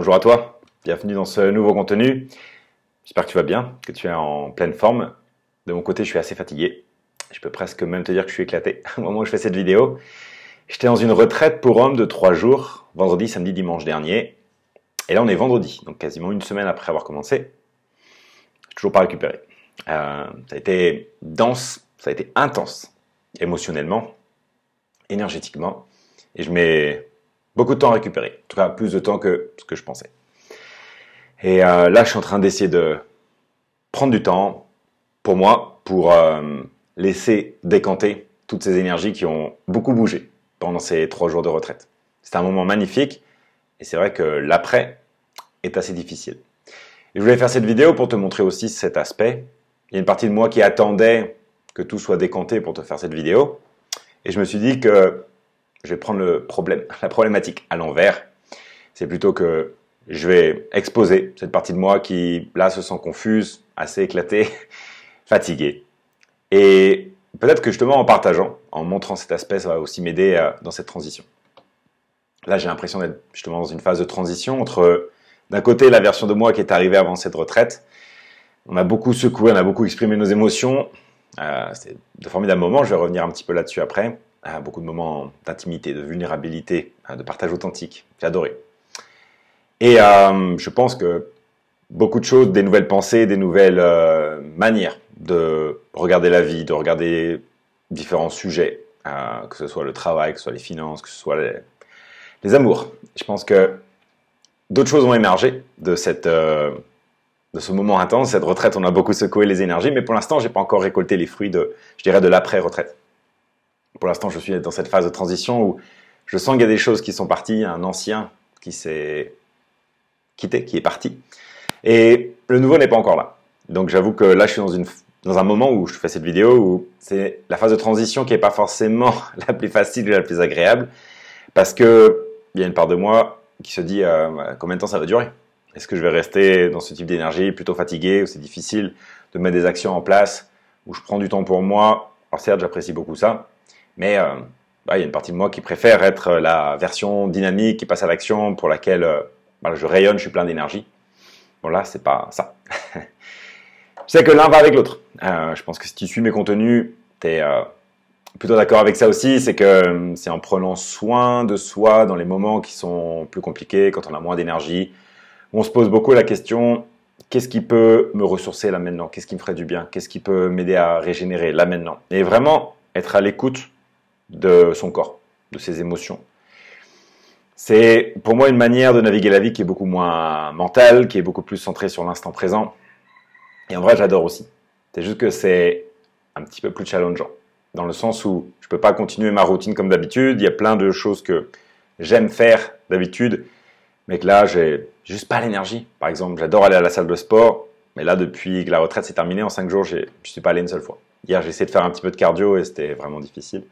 Bonjour à toi, bienvenue dans ce nouveau contenu. J'espère que tu vas bien, que tu es en pleine forme. De mon côté, je suis assez fatigué. Je peux presque même te dire que je suis éclaté au moment où je fais cette vidéo. J'étais dans une retraite pour hommes de trois jours, vendredi, samedi, dimanche dernier. Et là, on est vendredi, donc quasiment une semaine après avoir commencé. Toujours pas récupéré. Euh, ça a été dense, ça a été intense, émotionnellement, énergétiquement. Et je mets beaucoup de temps à récupérer. En tout cas, plus de temps que ce que je pensais. Et euh, là, je suis en train d'essayer de prendre du temps pour moi, pour euh, laisser décanter toutes ces énergies qui ont beaucoup bougé pendant ces trois jours de retraite. C'est un moment magnifique et c'est vrai que l'après est assez difficile. Je voulais faire cette vidéo pour te montrer aussi cet aspect. Il y a une partie de moi qui attendait que tout soit décanté pour te faire cette vidéo. Et je me suis dit que je vais prendre le problème, la problématique à l'envers. C'est plutôt que je vais exposer cette partie de moi qui, là, se sent confuse, assez éclatée, fatiguée. Et peut-être que justement en partageant, en montrant cet aspect, ça va aussi m'aider euh, dans cette transition. Là, j'ai l'impression d'être justement dans une phase de transition entre, d'un côté, la version de moi qui est arrivée avant cette retraite. On a beaucoup secoué, on a beaucoup exprimé nos émotions. Euh, c'est de formidables moments, je vais revenir un petit peu là-dessus après beaucoup de moments d'intimité, de vulnérabilité, hein, de partage authentique. J'ai adoré. Et euh, je pense que beaucoup de choses, des nouvelles pensées, des nouvelles euh, manières de regarder la vie, de regarder différents sujets, euh, que ce soit le travail, que ce soit les finances, que ce soit les, amours. Je pense que d'autres choses ont émergé de cette de ce moment intense, cette retraite. On a beaucoup secoué les énergies, mais pour l'instant, j'ai pas encore récolté les fruits de, je dirais, de l'après-retraite pour l'instant, je suis dans cette phase de transition où je sens qu'il y a des choses qui sont parties, un ancien qui s'est quitté, qui est parti, et le nouveau n'est pas encore là. Donc j'avoue que là, je suis dans, un moment où je fais cette vidéo où c'est la phase de transition qui n'est pas forcément la plus facile et la plus agréable, parce que il y a une part de moi qui se dit euh, combien de temps ça va durer? Est-ce que je vais rester dans ce type d'énergie plutôt fatigué, où c'est difficile de mettre des actions en place, où je prends du temps pour moi? Alors certes, j'apprécie beaucoup ça, mais euh, bah, il y a une partie de moi qui préfère être la version dynamique qui passe à l'action pour laquelle euh, bah, je rayonne, je suis plein d'énergie. Bon là, c'est pas ça. sais que l'un va avec l'autre. Euh, je pense que si tu suis mes contenus, tu es plutôt d'accord avec ça aussi. C'est que c'est en prenant soin de soi dans les moments qui sont plus compliqués, quand on a moins d'énergie, on se pose beaucoup la question qu'est-ce qui peut me ressourcer là maintenant? Qu'est-ce qui me ferait du bien? Qu'est-ce qui peut m'aider à régénérer là maintenant? Et vraiment être à l'écoute de son corps, de ses émotions. C'est pour moi une manière de naviguer la vie qui est beaucoup moins mentale, qui est beaucoup plus centrée sur l'instant présent. Et en vrai, j'adore aussi. C'est juste que c'est un petit peu plus challengeant. Dans le sens où je ne peux pas continuer ma routine comme d'habitude. Il y a plein de choses que j'aime faire d'habitude, mais que là, j'ai juste pas l'énergie. Par exemple, j'adore aller à la salle de sport, mais là, depuis que la retraite s'est terminée, en cinq jours, je ne suis pas allé une seule fois. Hier, j'ai essayé de faire un petit peu de cardio et c'était vraiment difficile.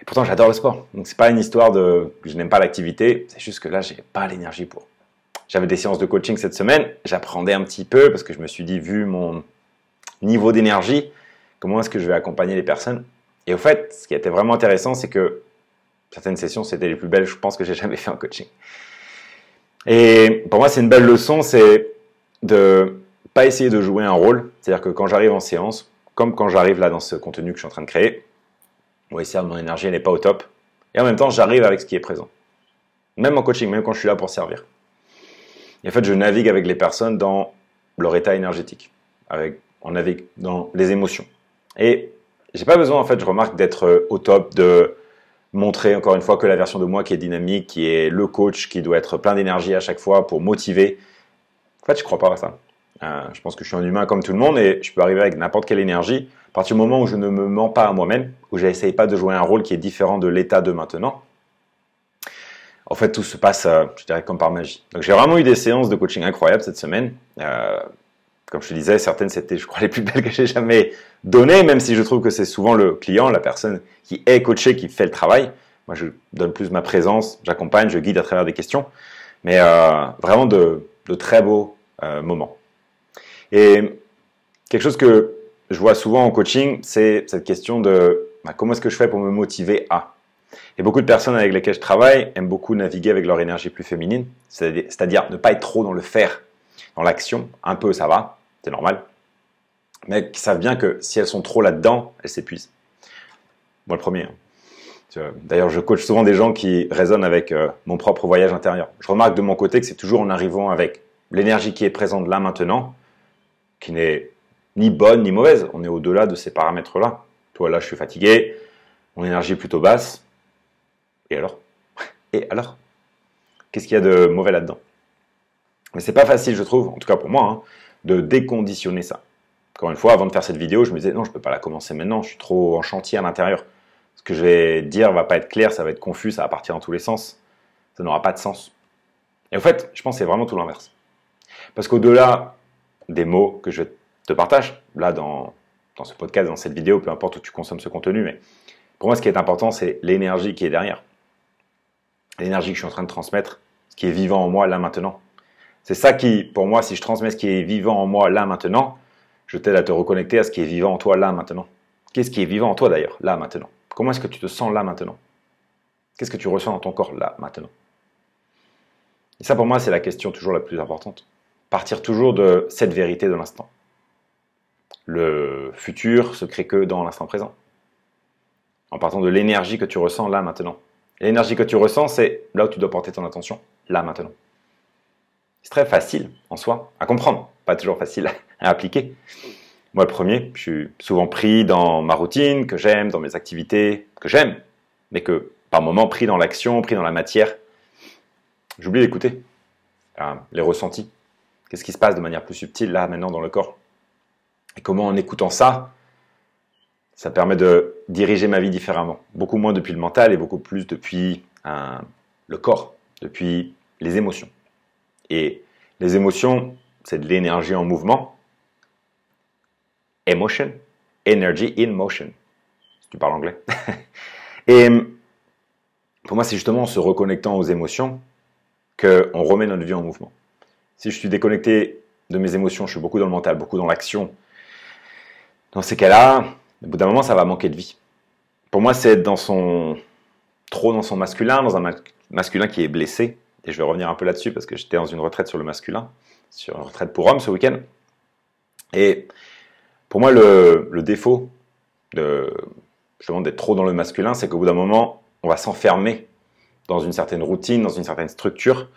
Et pourtant, j'adore le sport. Donc, c'est pas une histoire de je n'aime pas l'activité. C'est juste que là, j'ai pas l'énergie pour. J'avais des séances de coaching cette semaine. J'apprenais un petit peu parce que je me suis dit, vu mon niveau d'énergie, comment est-ce que je vais accompagner les personnes? Et au fait, ce qui était vraiment intéressant, c'est que certaines sessions, c'était les plus belles, je pense, que j'ai jamais fait en coaching. Et pour moi, c'est une belle leçon, c'est de pas essayer de jouer un rôle. C'est-à-dire que quand j'arrive en séance, comme quand j'arrive là dans ce contenu que je suis en train de créer, oui, certes, mon énergie, elle n'est pas au top. Et en même temps, j'arrive avec ce qui est présent. Même en coaching, même quand je suis là pour servir. Et en fait, je navigue avec les personnes dans leur état énergétique. Avec, on navigue dans les émotions. Et j'ai pas besoin, en fait, je remarque d'être au top, de montrer encore une fois que la version de moi qui est dynamique, qui est le coach, qui doit être plein d'énergie à chaque fois pour motiver. En fait, je crois pas à ça. Euh, je pense que je suis un humain comme tout le monde et je peux arriver avec n'importe quelle énergie. À partir du moment où je ne me mens pas à moi-même, où je n'essaye pas de jouer un rôle qui est différent de l'état de maintenant, en fait, tout se passe, euh, je dirais, comme par magie. Donc, j'ai vraiment eu des séances de coaching incroyables cette semaine. Euh, comme je te disais, certaines, c'était, je crois, les plus belles que j'ai jamais données, même si je trouve que c'est souvent le client, la personne qui est coachée, qui fait le travail. Moi, je donne plus ma présence, j'accompagne, je guide à travers des questions. Mais vraiment de, de, très beaux moments. Et quelque chose que je vois souvent en coaching, c'est cette question de bah, comment est-ce que je fais pour me motiver à? Et beaucoup de personnes avec lesquelles je travaille aiment beaucoup naviguer avec leur énergie plus féminine, c'est-à-dire ne pas être trop dans le faire, dans l'action. Un peu, ça va, c'est normal. Mais qui savent bien que si elles sont trop là-dedans, elles s'épuisent. Moi, le premier. Hein. D'ailleurs, je coach souvent des gens qui résonnent avec euh, mon propre voyage intérieur. Je remarque de mon côté que c'est toujours en arrivant avec l'énergie qui est présente là maintenant, qui n'est ni bonne ni mauvaise. On est au-delà de ces paramètres-là. Toi, là, je suis fatigué, mon énergie est plutôt basse. Et alors? Et alors? Qu'est-ce qu'il y a de mauvais là-dedans? Mais c'est pas facile, je trouve, en tout cas pour moi, hein, de déconditionner ça. Encore une fois, avant de faire cette vidéo, je me disais non, je peux pas la commencer maintenant, je suis trop en chantier à l'intérieur. Ce que je vais dire va pas être clair, ça va être confus, ça va partir dans tous les sens. Ça n'aura pas de sens. Et en fait, je pense que c'est vraiment tout l'inverse. Parce qu'au-delà des mots que je te partage, là dans, dans ce podcast, dans cette vidéo, peu importe où tu consommes ce contenu, mais pour moi, ce qui est important, c'est l'énergie qui est derrière l'énergie que je suis en train de transmettre, ce qui est vivant en moi là maintenant. C'est ça qui, pour moi, si je transmets ce qui est vivant en moi là maintenant, je t'aide à te reconnecter à ce qui est vivant en toi là maintenant. Qu'est-ce qui est vivant en toi d'ailleurs, là maintenant? Comment est-ce que tu te sens là maintenant? Qu'est-ce que tu ressens dans ton corps là maintenant? Et ça pour moi, c'est la question toujours la plus importante. Partir toujours de cette vérité de l'instant. Le futur se crée que dans l'instant présent. En partant de l'énergie que tu ressens là maintenant. L'énergie que tu ressens, c'est là où tu dois porter ton attention, là maintenant. C'est très facile en soi à comprendre, pas toujours facile à appliquer. Moi, le premier, je suis souvent pris dans ma routine, que j'aime, dans mes activités, que j'aime, mais que par moments pris dans l'action, pris dans la matière, j'oublie d'écouter hein, les ressentis. Qu'est-ce qui se passe de manière plus subtile là, maintenant, dans le corps? Et comment, en écoutant ça, ça permet de diriger ma vie différemment. Beaucoup moins depuis le mental et beaucoup plus depuis le corps, depuis les émotions. Et les émotions, c'est de l'énergie en mouvement. Emotion, energy in motion. Si tu parles anglais. et pour moi, c'est justement en se reconnectant aux émotions qu'on remet notre vie en mouvement. Si je suis déconnecté de mes émotions, je suis beaucoup dans le mental, beaucoup dans l'action. Dans ces cas-là, au bout d'un moment, ça va manquer de vie. Pour moi, c'est son trop dans son masculin, dans un masculin qui est blessé. Et je vais revenir un peu là-dessus parce que j'étais dans une retraite sur le masculin, sur une retraite pour hommes ce week-end. Et pour moi, le, défaut de justement d'être trop dans le masculin, c'est qu'au bout d'un moment, on va s'enfermer dans une certaine routine, dans une certaine structure,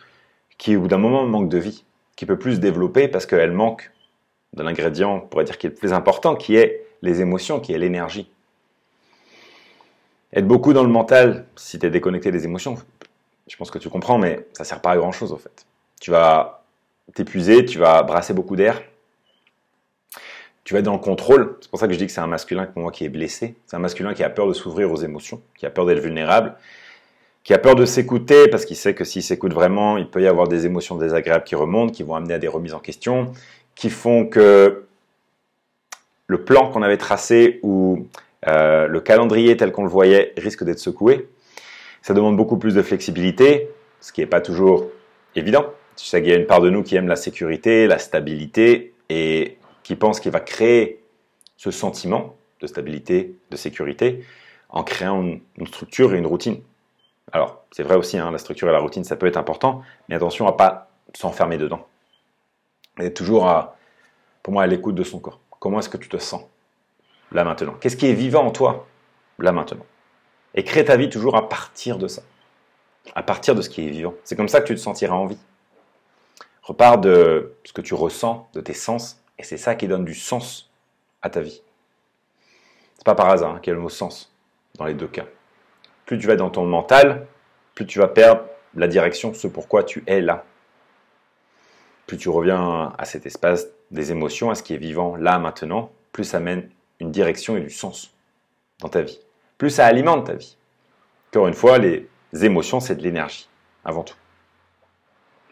qui au bout d'un moment manque de vie, qui peut plus se développer parce qu'elle manque de l'ingrédient, on pourrait dire, qui est le plus important, qui est les émotions, qui est l'énergie. Être beaucoup dans le mental, si tu es déconnecté des émotions, je pense que tu comprends, mais ça sert pas à grand chose en fait. Tu vas t'épuiser, tu vas brasser beaucoup d'air, tu vas être dans le contrôle. C'est pour ça que je dis que c'est un masculin pour moi qui est blessé. C'est un masculin qui a peur de s'ouvrir aux émotions, qui a peur d'être vulnérable, qui a peur de s'écouter parce qu'il sait que s'il s'écoute vraiment, il peut y avoir des émotions désagréables qui remontent, qui vont amener à des remises en question, qui font que le plan qu'on avait tracé ou euh, le calendrier tel qu'on le voyait risque d'être secoué. Ça demande beaucoup plus de flexibilité, ce qui n'est pas toujours évident. Tu sais qu'il y a une part de nous qui aime la sécurité, la stabilité et qui pense qu'il va créer ce sentiment de stabilité, de sécurité, en créant une, structure et une routine. Alors, c'est vrai aussi, hein, la structure et la routine, ça peut être important, mais attention à pas s'enfermer dedans. Toujours, à, pour moi, à l'écoute de son corps. Comment est-ce que tu te sens là maintenant? Qu'est-ce qui est vivant en toi là maintenant? Et crée ta vie toujours à partir de ça, à partir de ce qui est vivant. C'est comme ça que tu te sentiras en vie. Repars de ce que tu ressens, de tes sens, et c'est ça qui donne du sens à ta vie. C'est pas par hasard hein, qu'il y a le mot sens dans les deux cas. Plus tu vas dans ton mental, plus tu vas perdre la direction, ce pourquoi tu es là. Plus tu reviens à cet espace des émotions, à ce qui est vivant là maintenant, plus ça mène une direction et du sens dans ta vie. Plus ça alimente ta vie. Encore une fois, les émotions, c'est de l'énergie, avant tout.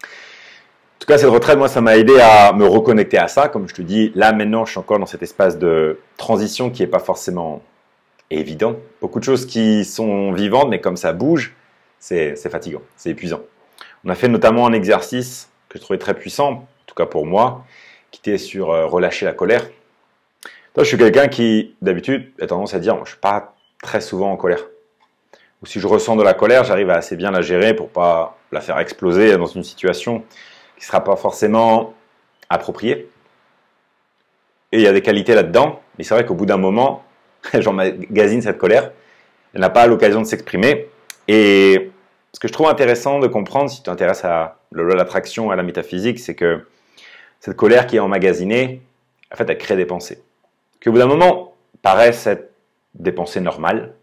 En tout cas, cette retraite, moi, ça m'a aidé à me reconnecter à ça. Comme je te dis, là, maintenant, je suis encore dans cet espace de transition qui n'est pas forcément évident. Beaucoup de choses qui sont vivantes, mais comme ça bouge, c'est fatigant, c'est épuisant. On a fait notamment un exercice que je trouvais très puissant, en tout cas pour moi, qui était sur euh, relâcher la colère. Je suis quelqu'un qui, d'habitude, a tendance à dire, je suis pas très souvent en colère. ou si je ressens de la colère, j'arrive à assez bien la gérer pour pas la faire exploser dans une situation qui sera pas forcément appropriée. Et il y a des qualités là-dedans, mais c'est vrai qu'au bout d'un moment, j'emmagasine cette colère, elle n'a pas l'occasion de s'exprimer. Et ce que je trouve intéressant de comprendre, si tu t'intéresses à l'attraction, à la métaphysique, c'est que cette colère qui est emmagasinée, en fait, elle crée des pensées. Qui au bout d'un moment paraissent être des pensées normales.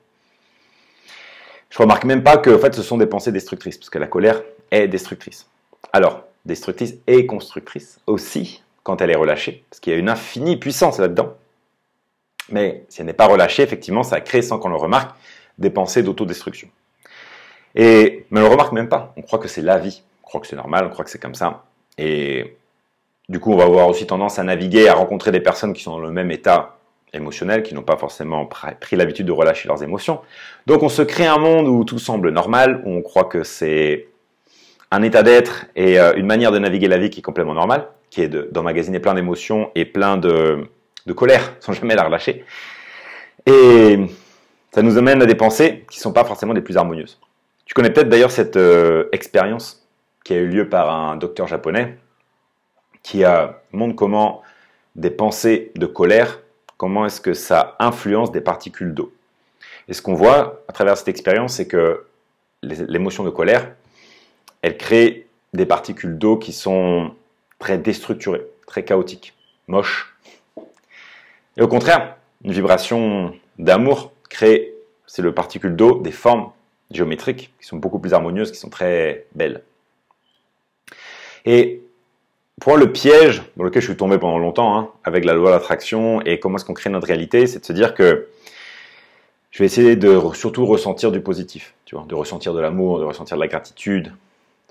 Je remarque même pas que en fait, ce sont des pensées destructrices, parce que la colère est destructrice. Alors, destructrice et constructrice aussi, quand elle est relâchée, parce qu'il y a une infinie puissance là-dedans. Mais si elle n'est pas relâchée, effectivement, ça crée, sans qu'on le remarque, des pensées d'autodestruction. Et, mais on ne le remarque même pas. On croit que c'est la vie. On croit que c'est normal, on croit que c'est comme ça. Et du coup, on va avoir aussi tendance à naviguer, à rencontrer des personnes qui sont dans le même état émotionnel, qui n'ont pas forcément pris l'habitude de relâcher leurs émotions. Donc on se crée un monde où tout semble normal, où on croit que c'est un état d'être et euh, une manière de naviguer la vie qui est complètement normale, qui est d'emmagasiner plein d'émotions et plein de, de colère sans jamais la relâcher. Et ça nous amène à des pensées qui ne sont pas forcément les plus harmonieuses. Tu connais peut-être d'ailleurs cette euh, expérience qui a eu lieu par un docteur japonais qui montre comment des pensées de colère, comment est-ce que ça influence des particules d'eau. Et ce qu'on voit à travers cette expérience, c'est que l'émotion de colère, elle crée des particules d'eau qui sont très déstructurées, très chaotiques, moches. Et au contraire, une vibration d'amour crée, c'est le particule d'eau, des formes géométriques qui sont beaucoup plus harmonieuses, qui sont très belles. Et pour moi, le piège dans lequel je suis tombé pendant longtemps, hein, avec la loi de l'attraction et comment est-ce qu'on crée notre réalité, c'est de se dire que je vais essayer de surtout ressentir du positif, tu vois, de ressentir de l'amour, de ressentir de la gratitude,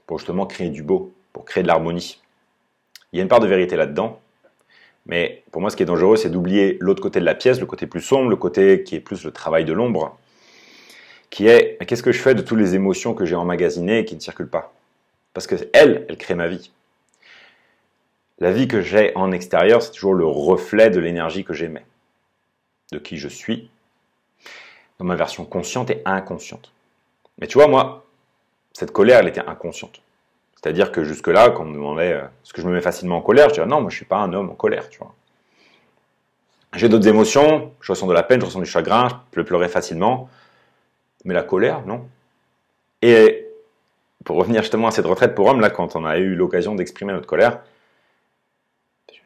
pour justement créer du beau, pour créer de l'harmonie. Il y a une part de vérité là-dedans, mais pour moi, ce qui est dangereux, c'est d'oublier l'autre côté de la pièce, le côté plus sombre, le côté qui est plus le travail de l'ombre, qui est qu'est-ce que je fais de toutes les émotions que j'ai emmagasinées et qui ne circulent pas? Parce que elle, elle crée ma vie. La vie que j'ai en extérieur, c'est toujours le reflet de l'énergie que j'émets, de qui je suis, dans ma version consciente et inconsciente. Mais tu vois, moi, cette colère, elle était inconsciente. C'est-à-dire que jusque-là, quand on me demandait euh, est-ce que je me mets facilement en colère, je disais non, moi je suis pas un homme en colère, tu vois. J'ai d'autres émotions, je ressens de la peine, je ressens du chagrin, je peux pleurer facilement, mais la colère, non. Et pour revenir justement à cette retraite pour hommes, là, quand on a eu l'occasion d'exprimer notre colère,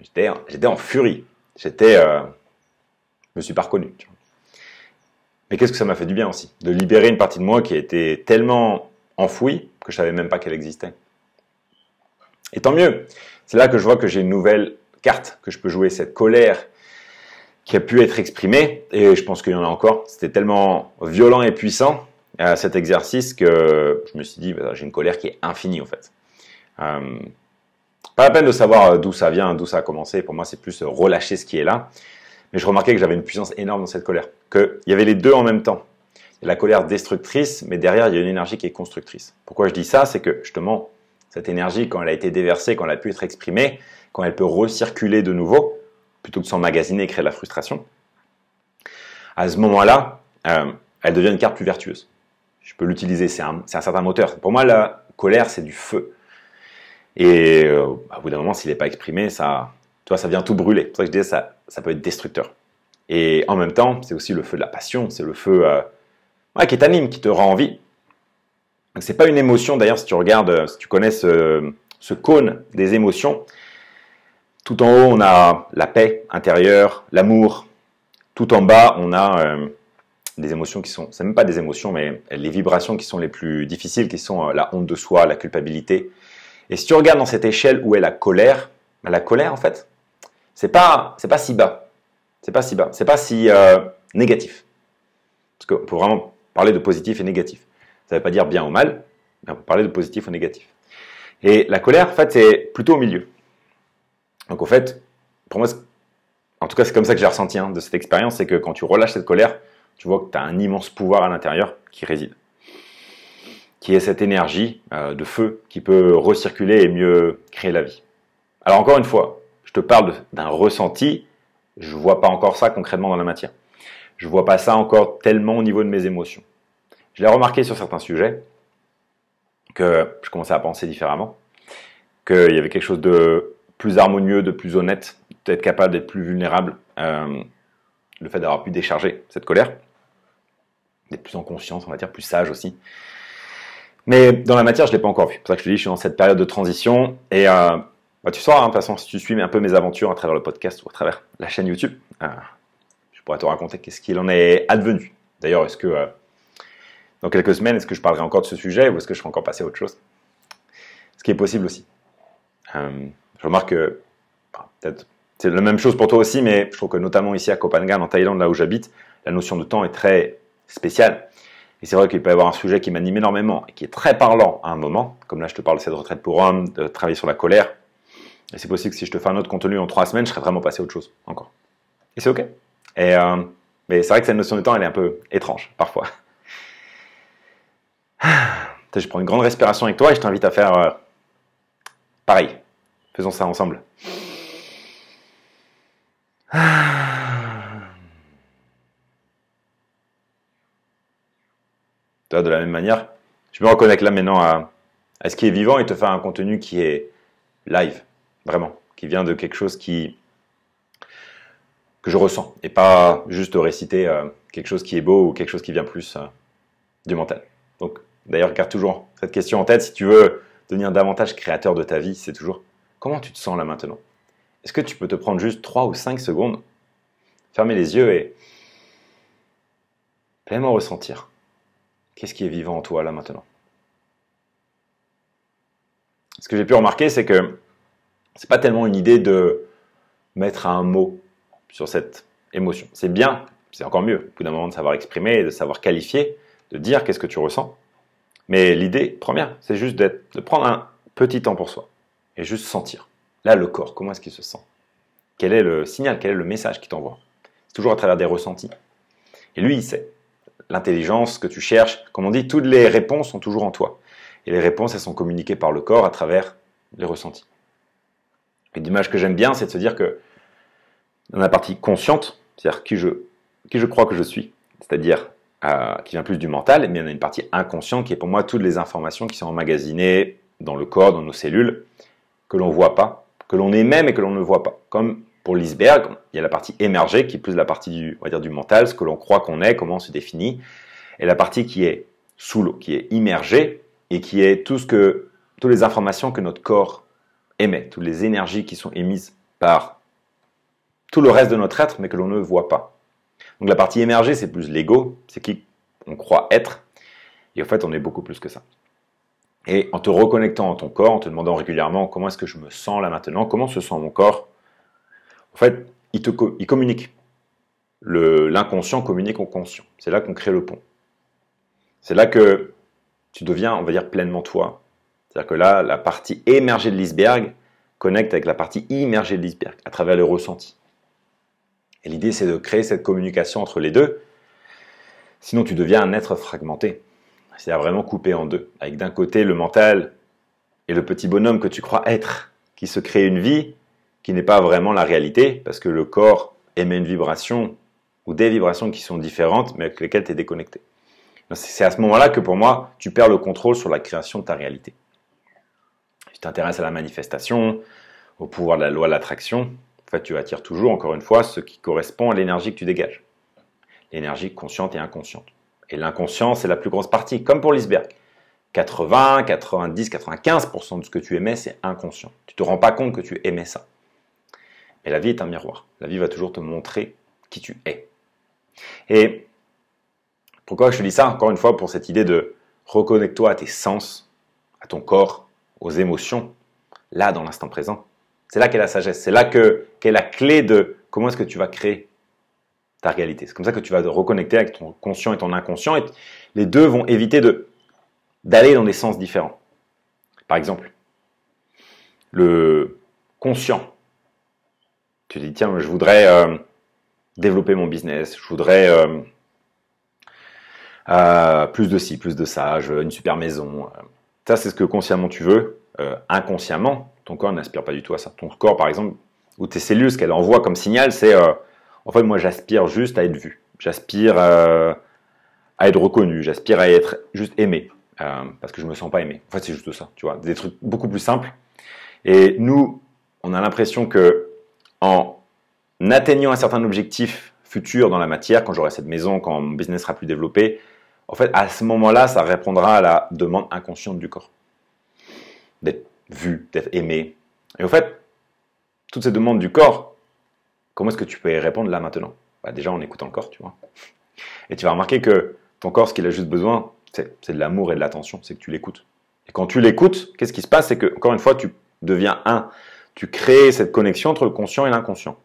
j'étais en furie. J'étais, euh, je me suis pas reconnu. Mais qu'est-ce que ça m'a fait du bien aussi, de libérer une partie de moi qui était tellement enfouie que je savais même pas qu'elle existait. Et tant mieux. C'est là que je vois que j'ai une nouvelle carte que je peux jouer, cette colère qui a pu être exprimée, et je pense qu'il y en a encore. C'était tellement violent et puissant euh, cet exercice que je me suis dit, bah, j'ai une colère qui est infinie en fait. Euh, pas la peine de savoir d'où ça vient, d'où ça a commencé. Pour moi, c'est plus relâcher ce qui est là. Mais je remarquais que j'avais une puissance énorme dans cette colère. Qu'il y avait les deux en même temps. la colère destructrice, mais derrière, il y a une énergie qui est constructrice. Pourquoi je dis ça? C'est que justement, cette énergie, quand elle a été déversée, quand elle a pu être exprimée, quand elle peut recirculer de nouveau, plutôt que de s'emmagasiner et créer de la frustration, à ce moment-là, euh, elle devient une carte plus vertueuse. Je peux l'utiliser, c'est un, certain moteur. Pour moi, la colère, c'est du feu. Et euh, à bout d'un moment, s'il n'est pas exprimé, ça, toi, ça vient tout brûler. C'est pour ça que je disais, ça, ça peut être destructeur. Et en même temps, c'est aussi le feu de la passion, c'est le feu euh, qui t'anime, qui te rend envie. C'est pas une émotion, d'ailleurs, si tu regardes, si tu connais ce, cône des émotions, tout en haut, on a la paix intérieure, l'amour. Tout en bas, on a euh, des émotions qui sont, c'est même pas des émotions, mais les vibrations qui sont les plus difficiles, qui sont euh, la honte de soi, la culpabilité. Et si tu regardes dans cette échelle où est la colère, ben, la colère, en fait, c'est pas, pas si bas. C'est pas si bas. C'est pas si euh, négatif. Parce qu'on peut vraiment parler de positif et négatif. Ça ne veut pas dire bien ou mal, mais on peut parler de positif ou négatif. Et la colère, en fait, c'est plutôt au milieu. Donc, en fait, pour moi, en tout cas, c'est comme ça que j'ai ressenti hein, de cette expérience, c'est que quand tu relâches cette colère, tu vois que tu as un immense pouvoir à l'intérieur qui réside. Qui est cette énergie euh, de feu qui peut recirculer et mieux créer la vie. Alors, encore une fois, je te parle d'un ressenti, je ne vois pas encore ça concrètement dans la matière. Je ne vois pas ça encore tellement au niveau de mes émotions je l'ai remarqué sur certains sujets, que je commençais à penser différemment, qu'il y avait quelque chose de plus harmonieux, de plus honnête, d'être capable d'être plus vulnérable, euh, le fait d'avoir pu décharger cette colère, d'être plus en conscience, on va dire, plus sage aussi. Mais dans la matière, je ne l'ai pas encore vu. C'est pour ça que je te dis, je suis dans cette période de transition. Et euh, bah, tu sauras, hein, de toute façon, si tu suis un peu mes aventures à travers le podcast ou à travers la chaîne YouTube, euh, je pourrais te raconter qu'est-ce qu'il en est advenu. D'ailleurs, est-ce que dans quelques semaines, est-ce que je parlerai encore de ce sujet ou est-ce que je serai encore passé à autre chose? Ce qui est possible aussi. Je remarque que, peut-être c'est la même chose pour toi aussi, mais je trouve que notamment ici à Koh Phangan, en Thaïlande, là où j'habite, la notion de temps est très spéciale. Et c'est vrai qu'il peut y avoir un sujet qui m'anime énormément et qui est très parlant à un moment, comme là je te parle de cette retraite pour hommes, de travailler sur la colère. Et c'est possible que si je te fais un autre contenu en trois semaines, je serais vraiment passé à autre chose encore. Et c'est ok. Et euh, mais c'est vrai que cette notion de temps, elle est un peu étrange parfois. Je prends une grande respiration avec toi et je t'invite à faire euh, pareil. Faisons ça ensemble. De la même manière, je me reconnecte là maintenant à, ce qui est vivant et te faire un contenu qui est live, vraiment, qui vient de quelque chose qui que je ressens et pas juste réciter euh, quelque chose qui est beau ou quelque chose qui vient plus euh, du mental. Donc, d'ailleurs, garde toujours cette question en tête si tu veux devenir davantage créateur de ta vie, c'est toujours comment tu te sens là maintenant? Est-ce que tu peux te prendre juste 3 ou 5 secondes, fermer les yeux et pleinement ressentir qu'est-ce qui est vivant en toi là maintenant? Ce que j'ai pu remarquer, c'est que c'est pas tellement une idée de mettre un mot sur cette émotion. C'est bien, c'est encore mieux, au bout d'un moment de savoir exprimer, de savoir qualifier, de dire qu'est-ce que tu ressens. Mais l'idée première, c'est juste de prendre un petit temps pour soi et juste sentir. Là, le corps, comment est-ce qu'il se sent? Quel est le signal Quel est le message qu'il t'envoie? C'est toujours à travers des ressentis. Et lui, il sait. L'intelligence que tu cherches, comme on dit, toutes les réponses sont toujours en toi. Et les réponses, elles sont communiquées par le corps à travers les ressentis. Et l'image que j'aime bien, c'est de se dire que dans la partie consciente, c'est-à-dire qui je, qui je crois que je suis, c'est-à-dire euh, qui vient plus du mental, mais il y en a une partie inconsciente qui est pour moi toutes les informations qui sont emmagasinées dans le corps, dans nos cellules, que l'on voit pas, que l'on est même et que l'on ne voit pas. Comme pour l'iceberg, il y a la partie émergée qui est plus la partie du, on va dire, du mental, ce que l'on croit qu'on est, comment on se définit, et la partie qui est sous l'eau, qui est immergée et qui est tout ce que, toutes les informations que notre corps émet, toutes les énergies qui sont émises par tout le reste de notre être, mais que l'on ne voit pas. Donc la partie émergée, c'est plus l'ego, c'est qui on croit être, et en fait, on est beaucoup plus que ça. Et en te reconnectant à ton corps, en te demandant régulièrement comment est-ce que je me sens là maintenant, comment se sent mon corps, en fait, il, te, il communique. L'inconscient communique au conscient. C'est là qu'on crée le pont. C'est là que tu deviens, on va dire, pleinement toi. C'est-à-dire que là, la partie émergée de l'iceberg connecte avec la partie immergée de l'iceberg à travers le ressenti. Et l'idée, c'est de créer cette communication entre les deux. Sinon, tu deviens un être fragmenté c'est à vraiment couper en deux, avec d'un côté le mental et le petit bonhomme que tu crois être, qui se crée une vie qui n'est pas vraiment la réalité, parce que le corps émet une vibration ou des vibrations qui sont différentes, mais avec lesquelles tu es déconnecté. C'est à ce moment-là que pour moi, tu perds le contrôle sur la création de ta réalité. Tu t'intéresses à la manifestation, au pouvoir de la loi de l'attraction, en fait, tu attires toujours, encore une fois, ce qui correspond à l'énergie que tu dégages. L'énergie consciente et inconsciente. Et l'inconscient, c'est la plus grosse partie, comme pour l'iceberg. 80, 90, 95% de ce que tu émets, c'est inconscient. Tu te rends pas compte que tu émets ça. Mais la vie est un miroir. La vie va toujours te montrer qui tu es. Et pourquoi je te dis ça Encore une fois, pour cette idée de reconnecte-toi à tes sens, à ton corps, aux émotions, là, dans l'instant présent. C'est là qu'est la sagesse. C'est là qu'est la clé de comment est-ce que tu vas créer ta réalité. C'est comme ça que tu vas te reconnecter avec ton conscient et ton inconscient et les deux vont éviter de d'aller dans des sens différents. Par exemple, le conscient. Tu dis, tiens, je voudrais euh, développer mon business, je voudrais euh, euh, plus de ci, plus de ça, une super maison. Ça, c'est ce que consciemment tu veux. inconsciemment, ton corps n'aspire pas du tout à ça. Ton corps, par exemple, ou tes cellules, ce qu'elles envoient comme signal, c'est en fait, moi, j'aspire juste à être vu. J'aspire euh, à être reconnu, j'aspire à être juste aimé, euh, parce que je me sens pas aimé. En fait, c'est juste ça, tu vois, des trucs beaucoup plus simples. Et nous, on a l'impression que en atteignant un certain objectif futur dans la matière, quand j'aurai cette maison, quand mon business sera plus développé, en fait, à ce moment-là, ça répondra à la demande inconsciente du corps. D'être vu, d'être aimé. Et en fait, toutes ces demandes du corps, comment est-ce que tu peux y répondre là maintenant? Bah, Déjà en écoutant le corps, tu vois. Et tu vas remarquer que ton corps, ce qu'il a juste besoin, c'est de l'amour et de l'attention, c'est que tu l'écoutes. Et quand tu l'écoutes, qu'est-ce qui se passe? C'est que, encore une fois, tu deviens un. Tu crées cette connexion entre le conscient et l'inconscient.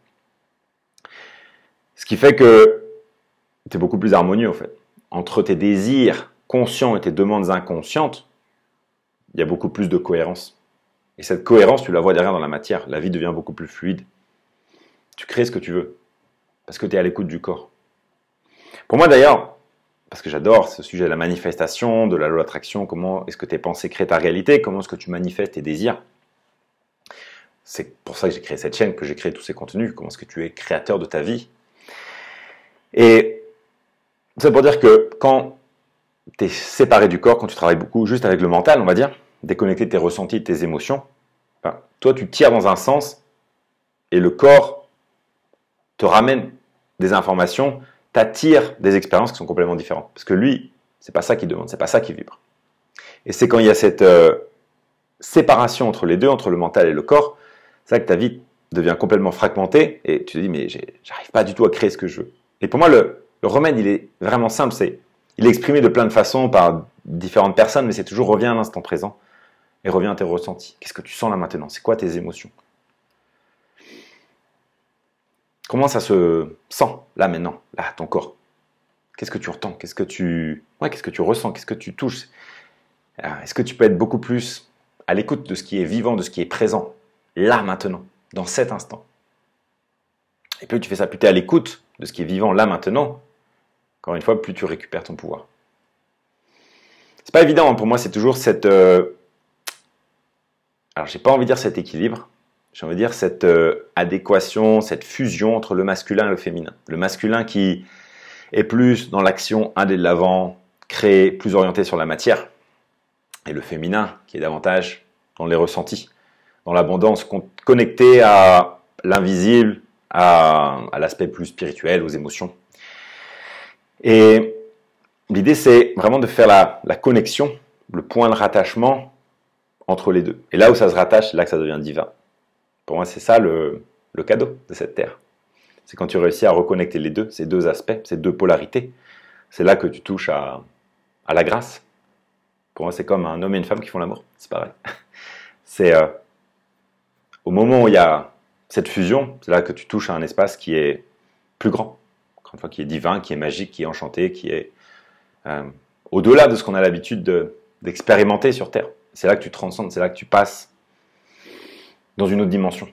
Ce qui fait que tu es beaucoup plus harmonieux, en fait. Entre tes désirs conscients et tes demandes inconscientes, il y a beaucoup plus de cohérence. Et cette cohérence, tu la vois derrière dans la matière. La vie devient beaucoup plus fluide. Tu crées ce que tu veux. Parce que tu es à l'écoute du corps. Pour moi d'ailleurs, parce que j'adore ce sujet de la manifestation, de la loi d'attraction, comment est-ce que tes pensées créent ta réalité, comment est-ce que tu manifestes tes désirs. C'est pour ça que j'ai créé cette chaîne, que j'ai créé tous ces contenus, comment est-ce que tu es créateur de ta vie. Et c'est pour dire que quand tu es séparé du corps, quand tu travailles beaucoup juste avec le mental, on va dire, déconnecté de tes ressentis, de tes émotions, ben, toi tu tires dans un sens et le corps te ramène des informations t'attire des expériences qui sont complètement différentes. Parce que lui, c'est pas ça qu'il demande, c'est pas ça qui vibre. Et c'est quand il y a cette euh, séparation entre les deux, entre le mental et le corps, c'est là que ta vie devient complètement fragmentée et tu te dis mais j'arrive pas du tout à créer ce que je veux. Et pour moi le, remède il est vraiment simple, c'est il est exprimé de plein de façons par différentes personnes, mais c'est toujours reviens à l'instant présent et reviens à tes ressentis. Qu'est-ce que tu sens là maintenant? C'est quoi tes émotions? Comment ça se sent là maintenant, là, ton corps? Qu'est-ce que tu ressens? Qu'est-ce que tu, ouais, qu'est-ce que tu ressens? Qu'est-ce que tu touches? Ah, Est-ce que tu peux être beaucoup plus à l'écoute de ce qui est vivant, de ce qui est présent, là maintenant, dans cet instant? Et plus tu fais ça, plus tu es à l'écoute de ce qui est vivant là maintenant. Encore une fois, plus tu récupères ton pouvoir. C'est pas évident hein, pour moi, c'est toujours cette. Euh... Alors, j'ai pas envie de dire cet équilibre, j'ai envie de dire, cette euh, adéquation, cette fusion entre le masculin et le féminin. Le masculin qui est plus dans l'action, aller de l'avant, créer, plus orienté sur la matière. Et le féminin qui est davantage dans les ressentis, dans l'abondance, connecté à l'invisible, à, l'aspect plus spirituel, aux émotions. Et l'idée, c'est vraiment de faire la, la connexion, le point de rattachement entre les deux. Et là où ça se rattache, c'est là que ça devient divin. Pour moi, c'est ça le, cadeau de cette terre. C'est quand tu réussis à reconnecter les deux, ces deux aspects, ces deux polarités. C'est là que tu touches à, la grâce. Pour moi, c'est comme un homme et une femme qui font l'amour. C'est pareil. C'est euh, au moment où il y a cette fusion, c'est là que tu touches à un espace qui est plus grand, une fois, qui est divin, qui est magique, qui est enchanté, qui est euh, au-delà de ce qu'on a l'habitude d'expérimenter sur Terre. C'est là que tu transcendes, c'est là que tu passes dans une autre dimension.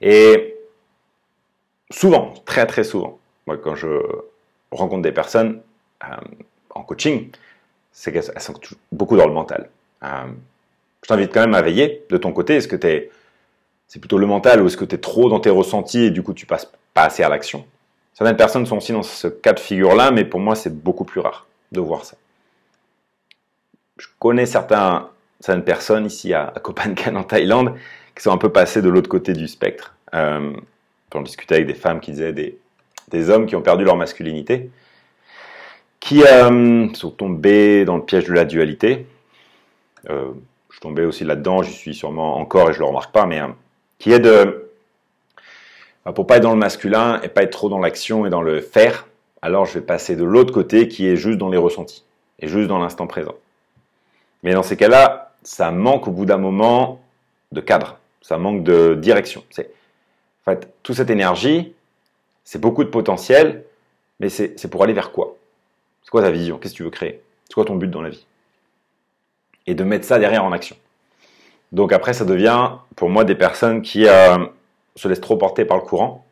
Et souvent, très très souvent, moi quand je rencontre des personnes euh, en coaching, c'est qu'elles sont beaucoup dans le mental. Euh, je t'invite quand même à veiller de ton côté. Est-ce que es, c'est plutôt le mental ou est-ce que tu es trop dans tes ressentis et du coup tu passes pas assez à l'action? Certaines personnes sont aussi dans ce cas de figure-là, mais pour moi c'est beaucoup plus rare de voir ça. Je connais certains certaines personnes ici à, à en Thaïlande qui sont un peu passées de l'autre côté du spectre. Euh, on discutait avec des femmes qui disaient des, hommes qui ont perdu leur masculinité, qui euh, sont tombés dans le piège de la dualité. Euh, je suis tombé aussi là-dedans, j'y suis sûrement encore et je le remarque pas, mais euh, qui est de pour pas être dans le masculin et pas être trop dans l'action et dans le faire, alors je vais passer de l'autre côté qui est juste dans les ressentis et juste dans l'instant présent. Mais dans ces cas-là, ça manque au bout d'un moment de cadre, ça manque de direction. En fait, toute cette énergie, c'est beaucoup de potentiel, mais c'est pour aller vers quoi? C'est quoi ta vision? Qu'est-ce que tu veux créer? C'est quoi ton but dans la vie? Et de mettre ça derrière en action. Donc après, ça devient pour moi des personnes qui euh, se laissent trop porter par le courant.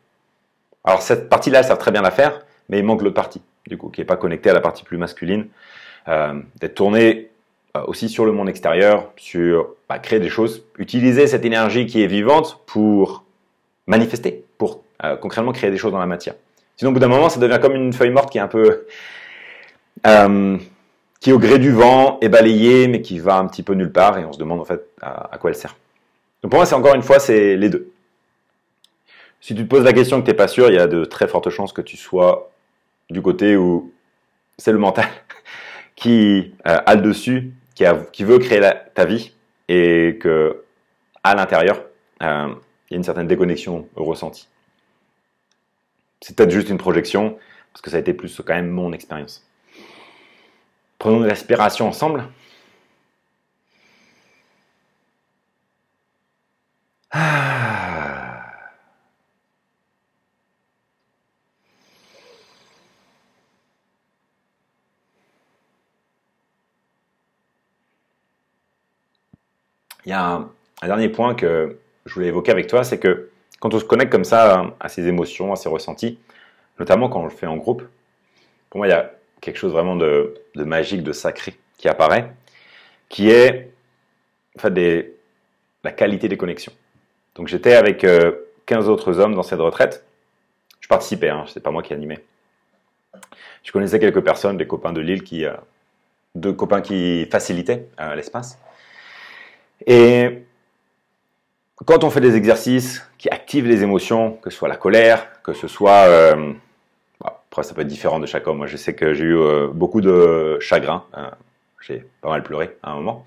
Alors cette partie-là, ça savent très bien la faire, mais il manque l'autre partie, du coup, qui n'est pas connectée à la partie plus masculine, euh, d'être tourné euh, aussi sur le monde extérieur, sur bah, créer des choses, utiliser cette énergie qui est vivante pour manifester, pour euh, concrètement créer des choses dans la matière. Sinon, au bout d'un moment, ça devient comme une feuille morte qui est un peu, euh, qui au gré du vent est balayée, mais qui va un petit peu nulle part, et on se demande en fait à, quoi elle sert. Donc pour moi, c'est encore une fois, c'est les deux. Si tu te poses la question que tu n'es pas sûr, il y a de très fortes chances que tu sois du côté où c'est le mental qui euh, a le dessus, qui, veut créer ta vie, et que à l'intérieur, euh, il y a une certaine déconnexion ressentie. C'est peut-être juste une projection, parce que ça a été plus quand même mon expérience. Prenons une respiration ensemble. Il y a un, dernier point que je voulais évoquer avec toi, c'est que quand on se connecte comme ça à ses émotions, à ses ressentis, notamment quand on le fait en groupe, pour moi, il y a quelque chose vraiment de, magique, de sacré qui apparaît, qui est fait, la qualité des connexions. Donc j'étais avec 15 euh, autres hommes dans cette retraite. Je participais, hein, c'est pas moi qui animais. Je connaissais quelques personnes, des copains de Lille, qui, euh, deux copains qui facilitaient euh, l'espace. Et quand on fait des exercices qui activent les émotions, que ce soit la colère, que ce soit... Euh, après, ça peut être différent de chaque homme. Moi, je sais que j'ai eu euh, beaucoup de chagrin. Euh, j'ai pas mal pleuré à un moment.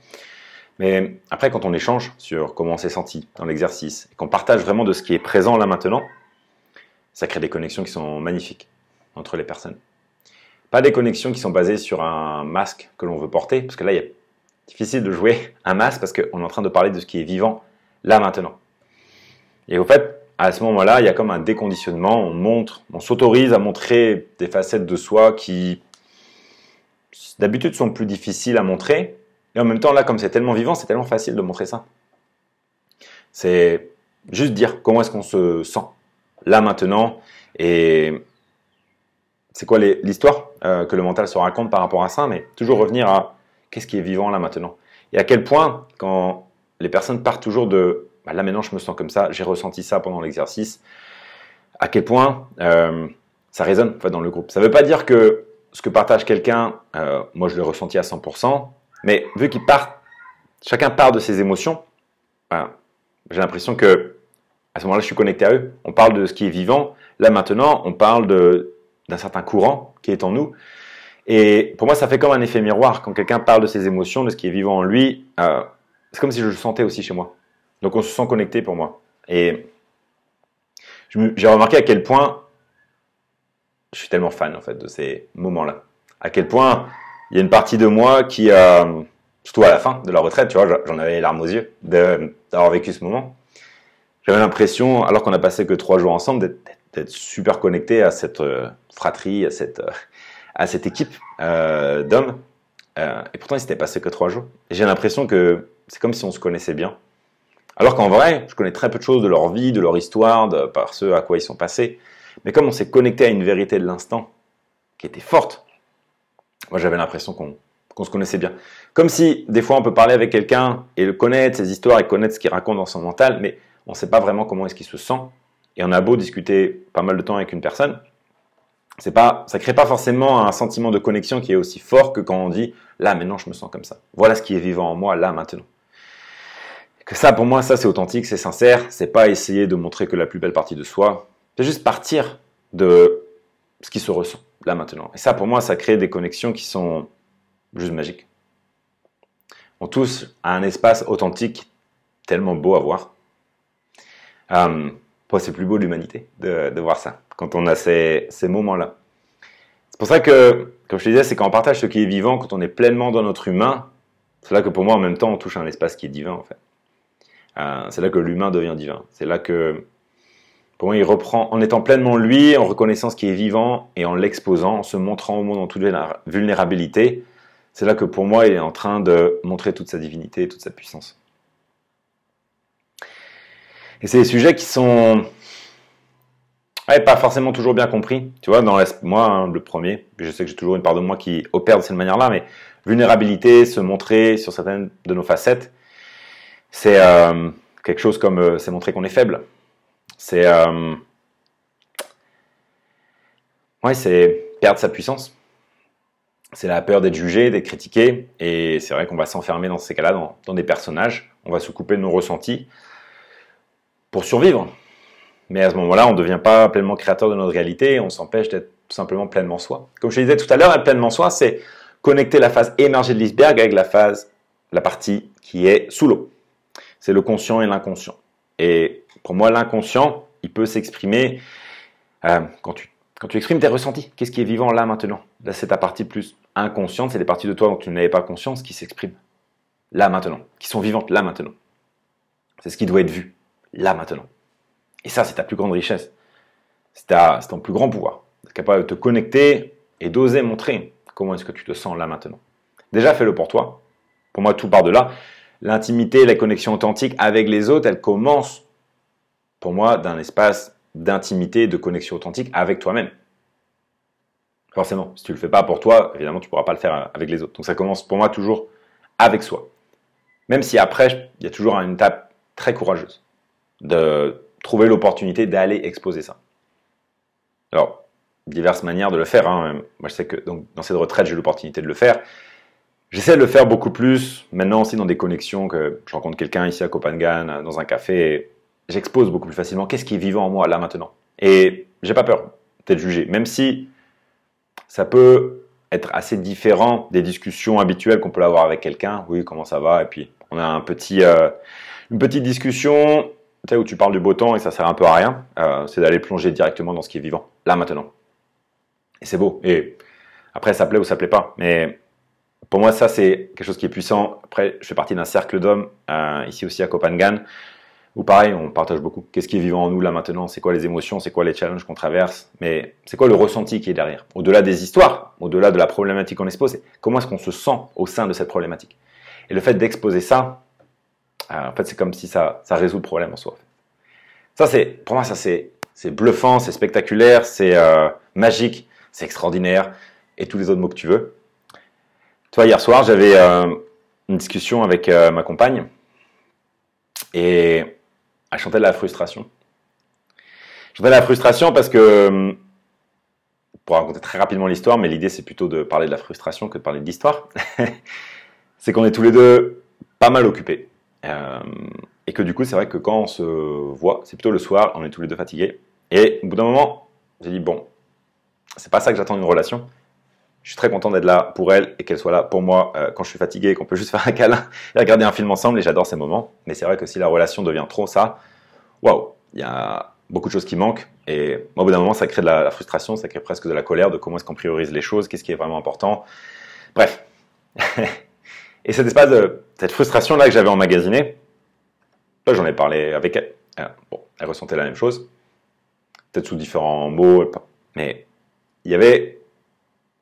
Mais après, quand on échange sur comment on s'est senti dans l'exercice, et qu'on partage vraiment de ce qui est présent là maintenant, ça crée des connexions qui sont magnifiques entre les personnes. Pas des connexions qui sont basées sur un masque que l'on veut porter, parce que là, il est difficile de jouer un masque parce qu'on est en train de parler de ce qui est vivant là maintenant. Et au fait, à ce moment-là, il y a comme un déconditionnement, on montre, on s'autorise à montrer des facettes de soi qui d'habitude sont plus difficiles à montrer. Et en même temps, là, comme c'est tellement vivant, c'est tellement facile de montrer ça. C'est juste dire comment est-ce qu'on se sent là maintenant et c'est quoi l'histoire euh, que le mental se raconte par rapport à ça, mais toujours revenir à qu'est-ce qui est vivant là maintenant? Et à quel point, quand les personnes partent toujours de bah, là maintenant je me sens comme ça, j'ai ressenti ça pendant l'exercice, à quel point euh, ça résonne dans le groupe? Ça ne veut pas dire que ce que partage quelqu'un, euh, moi je l'ai ressenti à 100%, mais vu qu'il part, chacun part de ses émotions, bah, j'ai l'impression que à ce moment-là je suis connecté à eux. On parle de ce qui est vivant, là maintenant on parle d'un certain courant qui est en nous. Et pour moi, ça fait comme un effet miroir. Quand quelqu'un parle de ses émotions, de ce qui est vivant en lui, euh, c'est comme si je le sentais aussi chez moi. Donc on se sent connecté pour moi. Et j'ai remarqué à quel point je suis tellement fan en fait de ces moments-là. À quel point il y a une partie de moi qui, euh, surtout à la fin de la retraite, tu vois, j'en avais les larmes aux yeux d'avoir vécu ce moment. J'avais l'impression, alors qu'on a passé que trois jours ensemble, d'être super connecté à cette euh, fratrie, à cette, à cette équipe euh, d'hommes. et pourtant, il s'était passé que trois jours. J'ai l'impression que c'est comme si on se connaissait bien. Alors qu'en vrai, je connais très peu de choses de leur vie, de leur histoire, de, par ce à quoi ils sont passés. Mais comme on s'est connecté à une vérité de l'instant qui était forte, moi j'avais l'impression qu'on se connaissait bien. Comme si des fois on peut parler avec quelqu'un et le connaître, ses histoires et connaître ce qu'il raconte dans son mental, mais on ne sait pas vraiment comment est-ce qu'il se sent. Et on a beau discuter pas mal de temps avec une personne, c'est pas, ça crée pas forcément un sentiment de connexion qui est aussi fort que quand on dit là maintenant je me sens comme ça. Voilà ce qui est vivant en moi là maintenant que ça, pour moi, ça c'est authentique, c'est sincère. C'est pas essayer de montrer que la plus belle partie de soi. C'est juste partir de ce qui se ressent là maintenant. Et ça, pour moi, ça crée des connexions qui sont juste magiques. On tous à un espace authentique tellement beau à voir. Euh, c'est plus beau de l'humanité de, voir ça, quand on a ces, moments-là. C'est pour ça que, comme je te disais, c'est quand on partage ce qui est vivant, quand on est pleinement dans notre humain, c'est là que pour moi, en même temps, on touche un espace qui est divin, en fait. Euh, c'est là que l'humain devient divin. C'est là que, pour moi, il reprend, en étant pleinement lui, en reconnaissant ce qui est vivant et en l'exposant, en se montrant au monde en toute vulnérabilité, c'est là que pour moi, il est en train de montrer toute sa divinité toute sa puissance. Et c'est des sujets qui sont pas forcément toujours bien compris. Tu vois, dans moi, hein, le premier, je sais que j'ai toujours une part de moi qui opère de cette manière-là, mais vulnérabilité, se montrer sur certaines de nos facettes, c'est euh, quelque chose comme euh, c'est montrer qu'on est faible. C'est euh, Ouais, c'est perdre sa puissance. C'est la peur d'être jugé, d'être critiqué. Et c'est vrai qu'on va s'enfermer dans ces cas-là, dans, des personnages. On va se couper de nos ressentis pour survivre. Mais à ce moment-là, on ne devient pas pleinement créateur de notre réalité. On s'empêche d'être simplement pleinement soi. Comme je te disais tout à l'heure, être pleinement soi, c'est connecter la phase émergée de l'iceberg avec la phase, la partie qui est sous l'eau. C'est le conscient et l'inconscient. Et pour moi, l'inconscient, il peut s'exprimer euh, quand, tu, quand tu exprimes tes ressentis. Qu'est-ce qui est vivant là maintenant? Là, c'est ta partie plus inconsciente, c'est des parties de toi dont tu n'avais pas conscience qui s'expriment là maintenant, qui sont vivantes là maintenant. C'est ce qui doit être vu là maintenant. Et ça, c'est ta plus grande richesse. C'est ton plus grand pouvoir. D'être capable de te connecter et d'oser montrer comment est-ce que tu te sens là maintenant. Déjà, fais-le pour toi. Pour moi, tout part de là. L'intimité, la connexion authentique avec les autres, elle commence pour moi d'un espace d'intimité, de connexion authentique avec toi-même. Forcément, si tu le fais pas pour toi, évidemment, tu ne pourras pas le faire avec les autres. Donc ça commence pour moi toujours avec soi. Même si après, il y a toujours une étape très courageuse de trouver l'opportunité d'aller exposer ça. Alors, diverses manières de le faire. Hein. Moi, je sais que donc, dans cette retraite, j'ai l'opportunité de le faire. J'essaie de le faire beaucoup plus maintenant aussi dans des connexions que je rencontre quelqu'un ici à Copenhague dans un café. J'expose beaucoup plus facilement qu'est-ce qui est vivant en moi là maintenant. Et j'ai pas peur d'être jugé, même si ça peut être assez différent des discussions habituelles qu'on peut avoir avec quelqu'un. Oui, comment ça va? Et puis on a un petit, euh, une petite discussion où tu parles du beau temps et ça sert un peu à rien. Euh, c'est d'aller plonger directement dans ce qui est vivant là maintenant. Et c'est beau. Et après, ça plaît ou ça plaît pas. Mais pour moi, ça, c'est quelque chose qui est puissant. Après, je fais partie d'un cercle d'hommes, euh, ici aussi à Copenhague, où pareil, on partage beaucoup. Qu'est-ce qui est vivant en nous là maintenant? C'est quoi les émotions? C'est quoi les challenges qu'on traverse? Mais c'est quoi le ressenti qui est derrière? Au-delà des histoires, au-delà de la problématique qu'on expose, comment est-ce qu'on se sent au sein de cette problématique? Et le fait d'exposer ça, en fait, c'est comme si ça, résout le problème en soi. Ça, c'est, pour moi, ça, c'est, bluffant, c'est spectaculaire, c'est euh, magique, c'est extraordinaire, et tous les autres mots que tu veux. Toi, hier soir, j'avais euh, une discussion avec euh, ma compagne et elle chantait de la frustration. Je chantais de la frustration parce que, euh, pour raconter très rapidement l'histoire, mais l'idée c'est plutôt de parler de la frustration que de parler de l'histoire, c'est qu'on est tous les deux pas mal occupés. Et que du coup, c'est vrai que quand on se voit, c'est plutôt le soir, on est tous les deux fatigués. Et au bout d'un moment, j'ai dit, bon, c'est pas ça que j'attends d'une relation je suis très content d'être là pour elle et qu'elle soit là pour moi euh, quand je suis fatigué, qu'on peut juste faire un câlin et regarder un film ensemble et j'adore ces moments. Mais c'est vrai que si la relation devient trop ça, waouh, il y a beaucoup de choses qui manquent et au bout d'un moment ça crée de la, frustration, ça crée presque de la colère de comment est-ce qu'on priorise les choses, qu'est-ce qui est vraiment important. Bref. et cet espace de cette frustration là que j'avais emmagasinée, là j'en ai parlé avec elle. Euh, bon, elle ressentait la même chose, peut-être sous différents mots, mais il y avait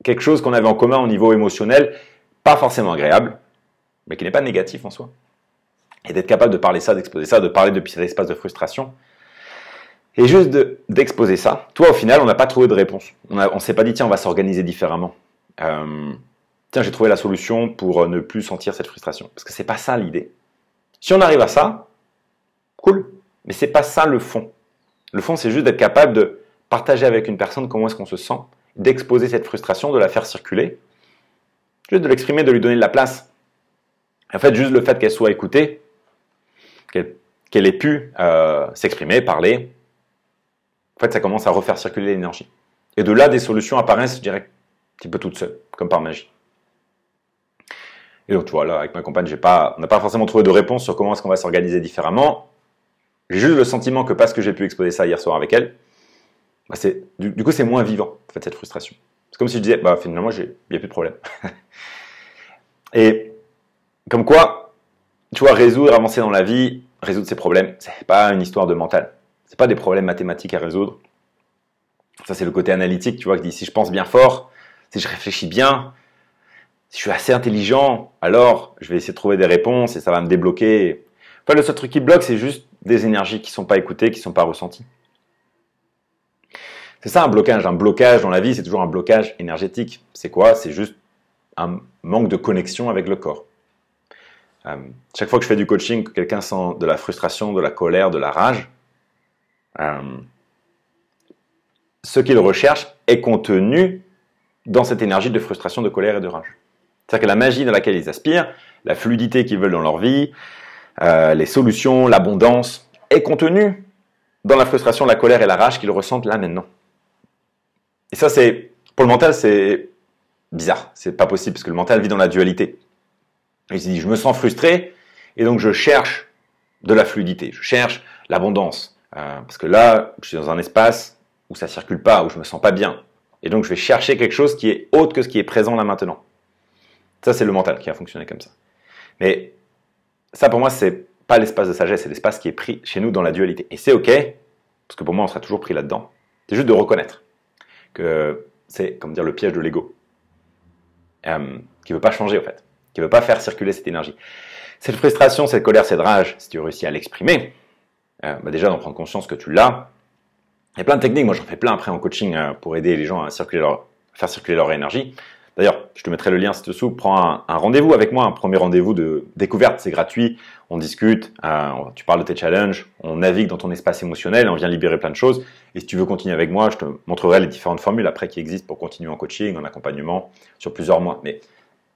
quelque chose qu'on avait en commun au niveau émotionnel, pas forcément agréable, mais qui n'est pas négatif en soi. Et d'être capable de parler ça, d'exposer ça, de parler depuis cet espace de frustration. Et juste d'exposer ça, toi au final, on n'a pas trouvé de réponse. On ne s'est pas dit, tiens, on va s'organiser différemment. Euh, j'ai trouvé la solution pour euh, ne plus sentir cette frustration. Parce que c'est pas ça l'idée. Si on arrive à ça, cool. Mais c'est pas ça le fond. Le fond, c'est juste d'être capable de partager avec une personne comment est-ce qu'on se sent d'exposer cette frustration, de la faire circuler, juste de l'exprimer, de lui donner de la place. En fait, juste le fait qu'elle soit écoutée, qu'elle ait pu euh, s'exprimer, parler, en fait, ça commence à refaire circuler l'énergie. Et de là, des solutions apparaissent, je dirais, un petit peu toutes seules, comme par magie. Et donc, tu vois, là, avec ma compagne, j'ai pas, on n'a pas forcément trouvé de réponse sur comment est-ce qu'on va s'organiser différemment. J'ai juste le sentiment que parce que j'ai pu exposer ça hier soir avec elle, bah, du, coup, c'est moins vivant, en fait, cette frustration. C'est comme si je disais, bah, finalement, il n'y a plus de problème. et comme quoi, tu vois, résoudre, avancer dans la vie, résoudre ses problèmes, c'est pas une histoire de mental. C'est pas des problèmes mathématiques à résoudre. Ça, c'est le côté analytique, tu vois, qui dit si je pense bien fort, si je réfléchis bien, si je suis assez intelligent, alors je vais essayer de trouver des réponses et ça va me débloquer. Enfin, le seul truc qui bloque, c'est juste des énergies qui sont pas écoutées, qui sont pas ressenties. C'est ça un blocage. Un blocage dans la vie, c'est toujours un blocage énergétique. C'est quoi? C'est juste un manque de connexion avec le corps. Euh, chaque fois que je fais du coaching, que quelqu'un sent de la frustration, de la colère, de la rage, euh, ce qu'il recherche est contenu dans cette énergie de frustration, de colère et de rage. C'est-à-dire que la magie dans laquelle ils aspirent, la fluidité qu'ils veulent dans leur vie, euh, les solutions, l'abondance, est contenue dans la frustration, la colère et la rage qu'ils ressentent là maintenant. Et ça, c'est pour le mental, c'est bizarre, c'est pas possible parce que le mental vit dans la dualité. Il se dit, je me sens frustré et donc je cherche de la fluidité, je cherche l'abondance, euh, parce que là, je suis dans un espace où ça circule pas, où je me sens pas bien, et donc je vais chercher quelque chose qui est autre que ce qui est présent là maintenant. Ça, c'est le mental qui a fonctionné comme ça. Mais ça, pour moi, c'est pas l'espace de sagesse, c'est l'espace qui est pris chez nous dans la dualité. Et c'est ok, parce que pour moi, on sera toujours pris là-dedans. C'est juste de reconnaître que c'est, comme dire, le piège de l'ego, euh, qui veut pas changer en fait, qui veut pas faire circuler cette énergie. Cette frustration, cette colère, cette rage, si tu réussis à l'exprimer, euh, bah déjà d'en prendre conscience que tu l'as. Il y a plein de techniques, moi j'en fais plein après en coaching euh, pour aider les gens à faire circuler leur énergie. D'ailleurs, je te mettrai le lien si tu sous. Prends un, rendez-vous avec moi, un premier rendez-vous de découverte, c'est gratuit. On discute, euh, tu parles de tes challenges, on navigue dans ton espace émotionnel, on vient libérer plein de choses. Et si tu veux continuer avec moi, je te montrerai les différentes formules après qui existent pour continuer en coaching, en accompagnement sur plusieurs mois. Mais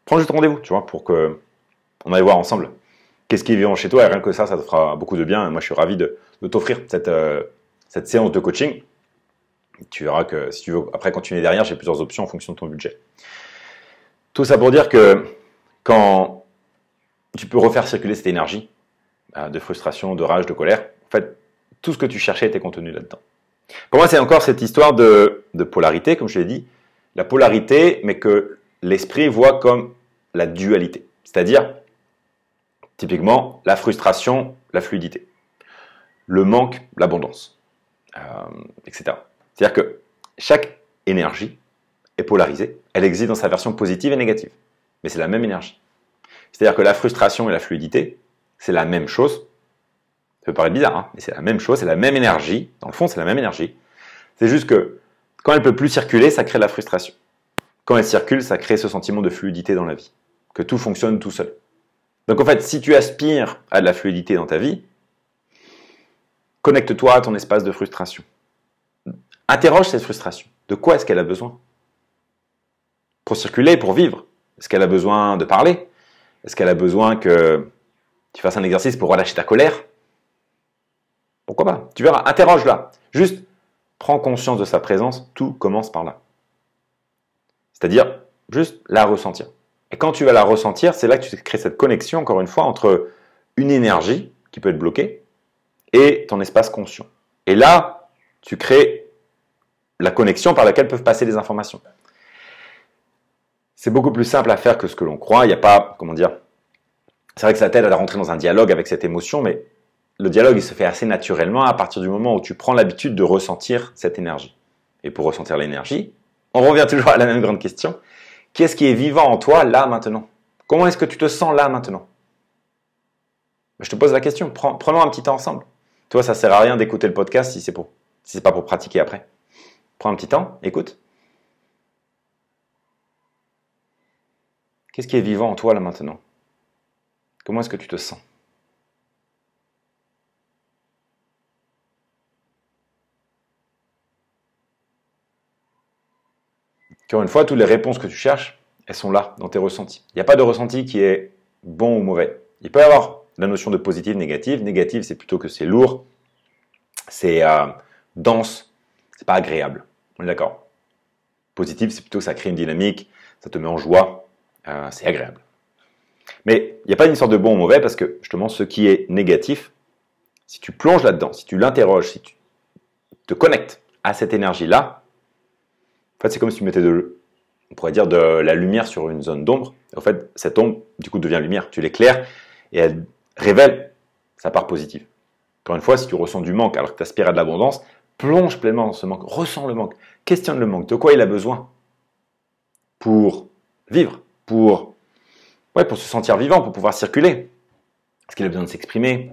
prends juste rendez-vous, tu vois, pour que on aille voir ensemble qu'est-ce qui est vivant chez toi? Et rien que ça, ça te fera beaucoup de bien. Moi, je suis ravi de, t'offrir cette, euh, cette séance de coaching. Tu verras que si tu veux après continuer derrière, j'ai plusieurs options en fonction de ton budget. Tout ça pour dire que quand tu peux refaire circuler cette énergie euh, de frustration, de rage, de colère, en fait, tout ce que tu cherchais était contenu là-dedans. Pour moi, c'est encore cette histoire de, polarité, comme je l'ai dit, la polarité, mais que l'esprit voit comme la dualité. C'est-à-dire, typiquement, la frustration, la fluidité. Le manque, l'abondance, euh, etc. C'est-à-dire que chaque énergie polarisée, elle existe dans sa version positive et négative. Mais c'est la même énergie. C'est-à-dire que la frustration et la fluidité, c'est la même chose. Ça peut paraître bizarre, hein, mais c'est la même chose, c'est la même énergie. Dans le fond, c'est la même énergie. C'est juste que quand elle peut plus circuler, ça crée de la frustration. Quand elle circule, ça crée ce sentiment de fluidité dans la vie, que tout fonctionne tout seul. Donc en fait, si tu aspires à de la fluidité dans ta vie, connecte-toi à ton espace de frustration. Interroge cette frustration. De quoi est-ce qu'elle a besoin? Pour circuler, pour vivre Est-ce qu'elle a besoin de parler? Est-ce qu'elle a besoin que tu fasses un exercice pour relâcher ta colère? Pourquoi pas? Tu verras, interroge-la. Juste, prends conscience de sa présence, tout commence par là. C'est-à-dire, juste la ressentir. Et quand tu vas la ressentir, c'est là que tu crées cette connexion, encore une fois, entre une énergie qui peut être bloquée et ton espace conscient. Et là, tu crées la connexion par laquelle peuvent passer les informations c'est beaucoup plus simple à faire que ce que l'on croit. Il n'y a pas, comment dire, c'est vrai que ça t'aide à rentrer dans un dialogue avec cette émotion, mais le dialogue, il se fait assez naturellement à partir du moment où tu prends l'habitude de ressentir cette énergie. Et pour ressentir l'énergie, on revient toujours à la même grande question. Qu'est-ce qui est vivant en toi là maintenant? Comment est-ce que tu te sens là maintenant? Je te pose la question. prenons un petit temps ensemble. Toi, ça sert à rien d'écouter le podcast si c'est pour, si c'est pas pour pratiquer après. Prends un petit temps, écoute. Qu'est-ce qui est vivant en toi là maintenant? Comment est-ce que tu te sens? Encore une fois, toutes les réponses que tu cherches, elles sont là, dans tes ressentis. Il n'y a pas de ressenti qui est bon ou mauvais. Il peut y avoir la notion de positive, négative. Négative, c'est plutôt que c'est lourd, c'est euh, dense, c'est pas agréable. On est d'accord? Positive, c'est plutôt que ça crée une dynamique, ça te met en joie, euh, c'est agréable. Mais il n'y a pas une sorte de bon ou mauvais parce que justement, ce qui est négatif, si tu plonges là-dedans, si tu l'interroges, si tu te connectes à cette énergie-là, en fait, c'est comme si tu mettais de, on pourrait dire de la lumière sur une zone d'ombre. En fait, cette ombre, du coup, devient lumière. Tu l'éclaires et elle révèle sa part positive. Encore une fois, si tu ressens du manque alors que tu aspires à de l'abondance, plonge pleinement dans ce manque, ressens le manque, questionne le manque, de quoi il a besoin pour vivre, pour, se sentir vivant, pour pouvoir circuler. Est-ce qu'il a besoin de s'exprimer?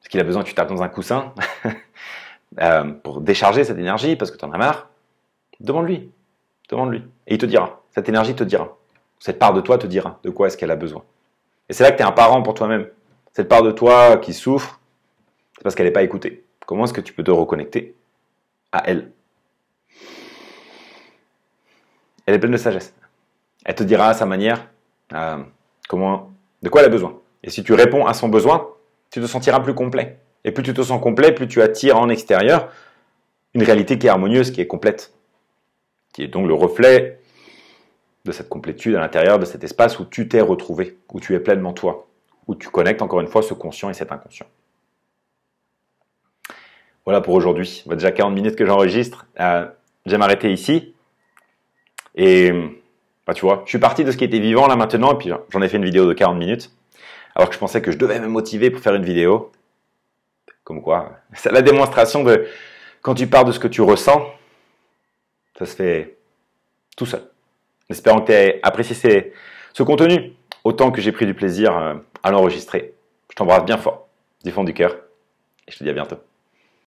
Est-ce qu'il a besoin que tu tapes dans un coussin euh, pour décharger cette énergie parce que tu en as marre? Demande-lui. Demande-lui. Et il te dira. Cette énergie te dira. Cette part de toi te dira de quoi est-ce qu'elle a besoin. Et c'est là que tu es un parent pour toi-même. Cette part de toi qui souffre, c'est parce qu'elle n'est pas écoutée. Comment est-ce que tu peux te reconnecter à elle? Elle est pleine de sagesse. Elle te dira à sa manière euh, comment, de quoi elle a besoin. Et si tu réponds à son besoin, tu te sentiras plus complet. Et plus tu te sens complet, plus tu attires en extérieur une réalité qui est harmonieuse, qui est complète, qui est donc le reflet de cette complétude à l'intérieur de cet espace où tu t'es retrouvé, où tu es pleinement toi, où tu connectes encore une fois ce conscient et cet inconscient. Voilà pour aujourd'hui. Déjà 40 minutes que j'enregistre. Euh, J'aime arrêter ici. Et bah, tu vois, je suis parti de ce qui était vivant là maintenant, et puis j'en ai fait une vidéo de 40 minutes, alors que je pensais que je devais me motiver pour faire une vidéo. Comme quoi, c'est la démonstration de quand tu pars de ce que tu ressens, ça se fait tout seul. Espérant que tu aies apprécié ce contenu autant que j'ai pris du plaisir euh, à l'enregistrer. Je t'embrasse bien fort, du fond du cœur, et je te dis à bientôt.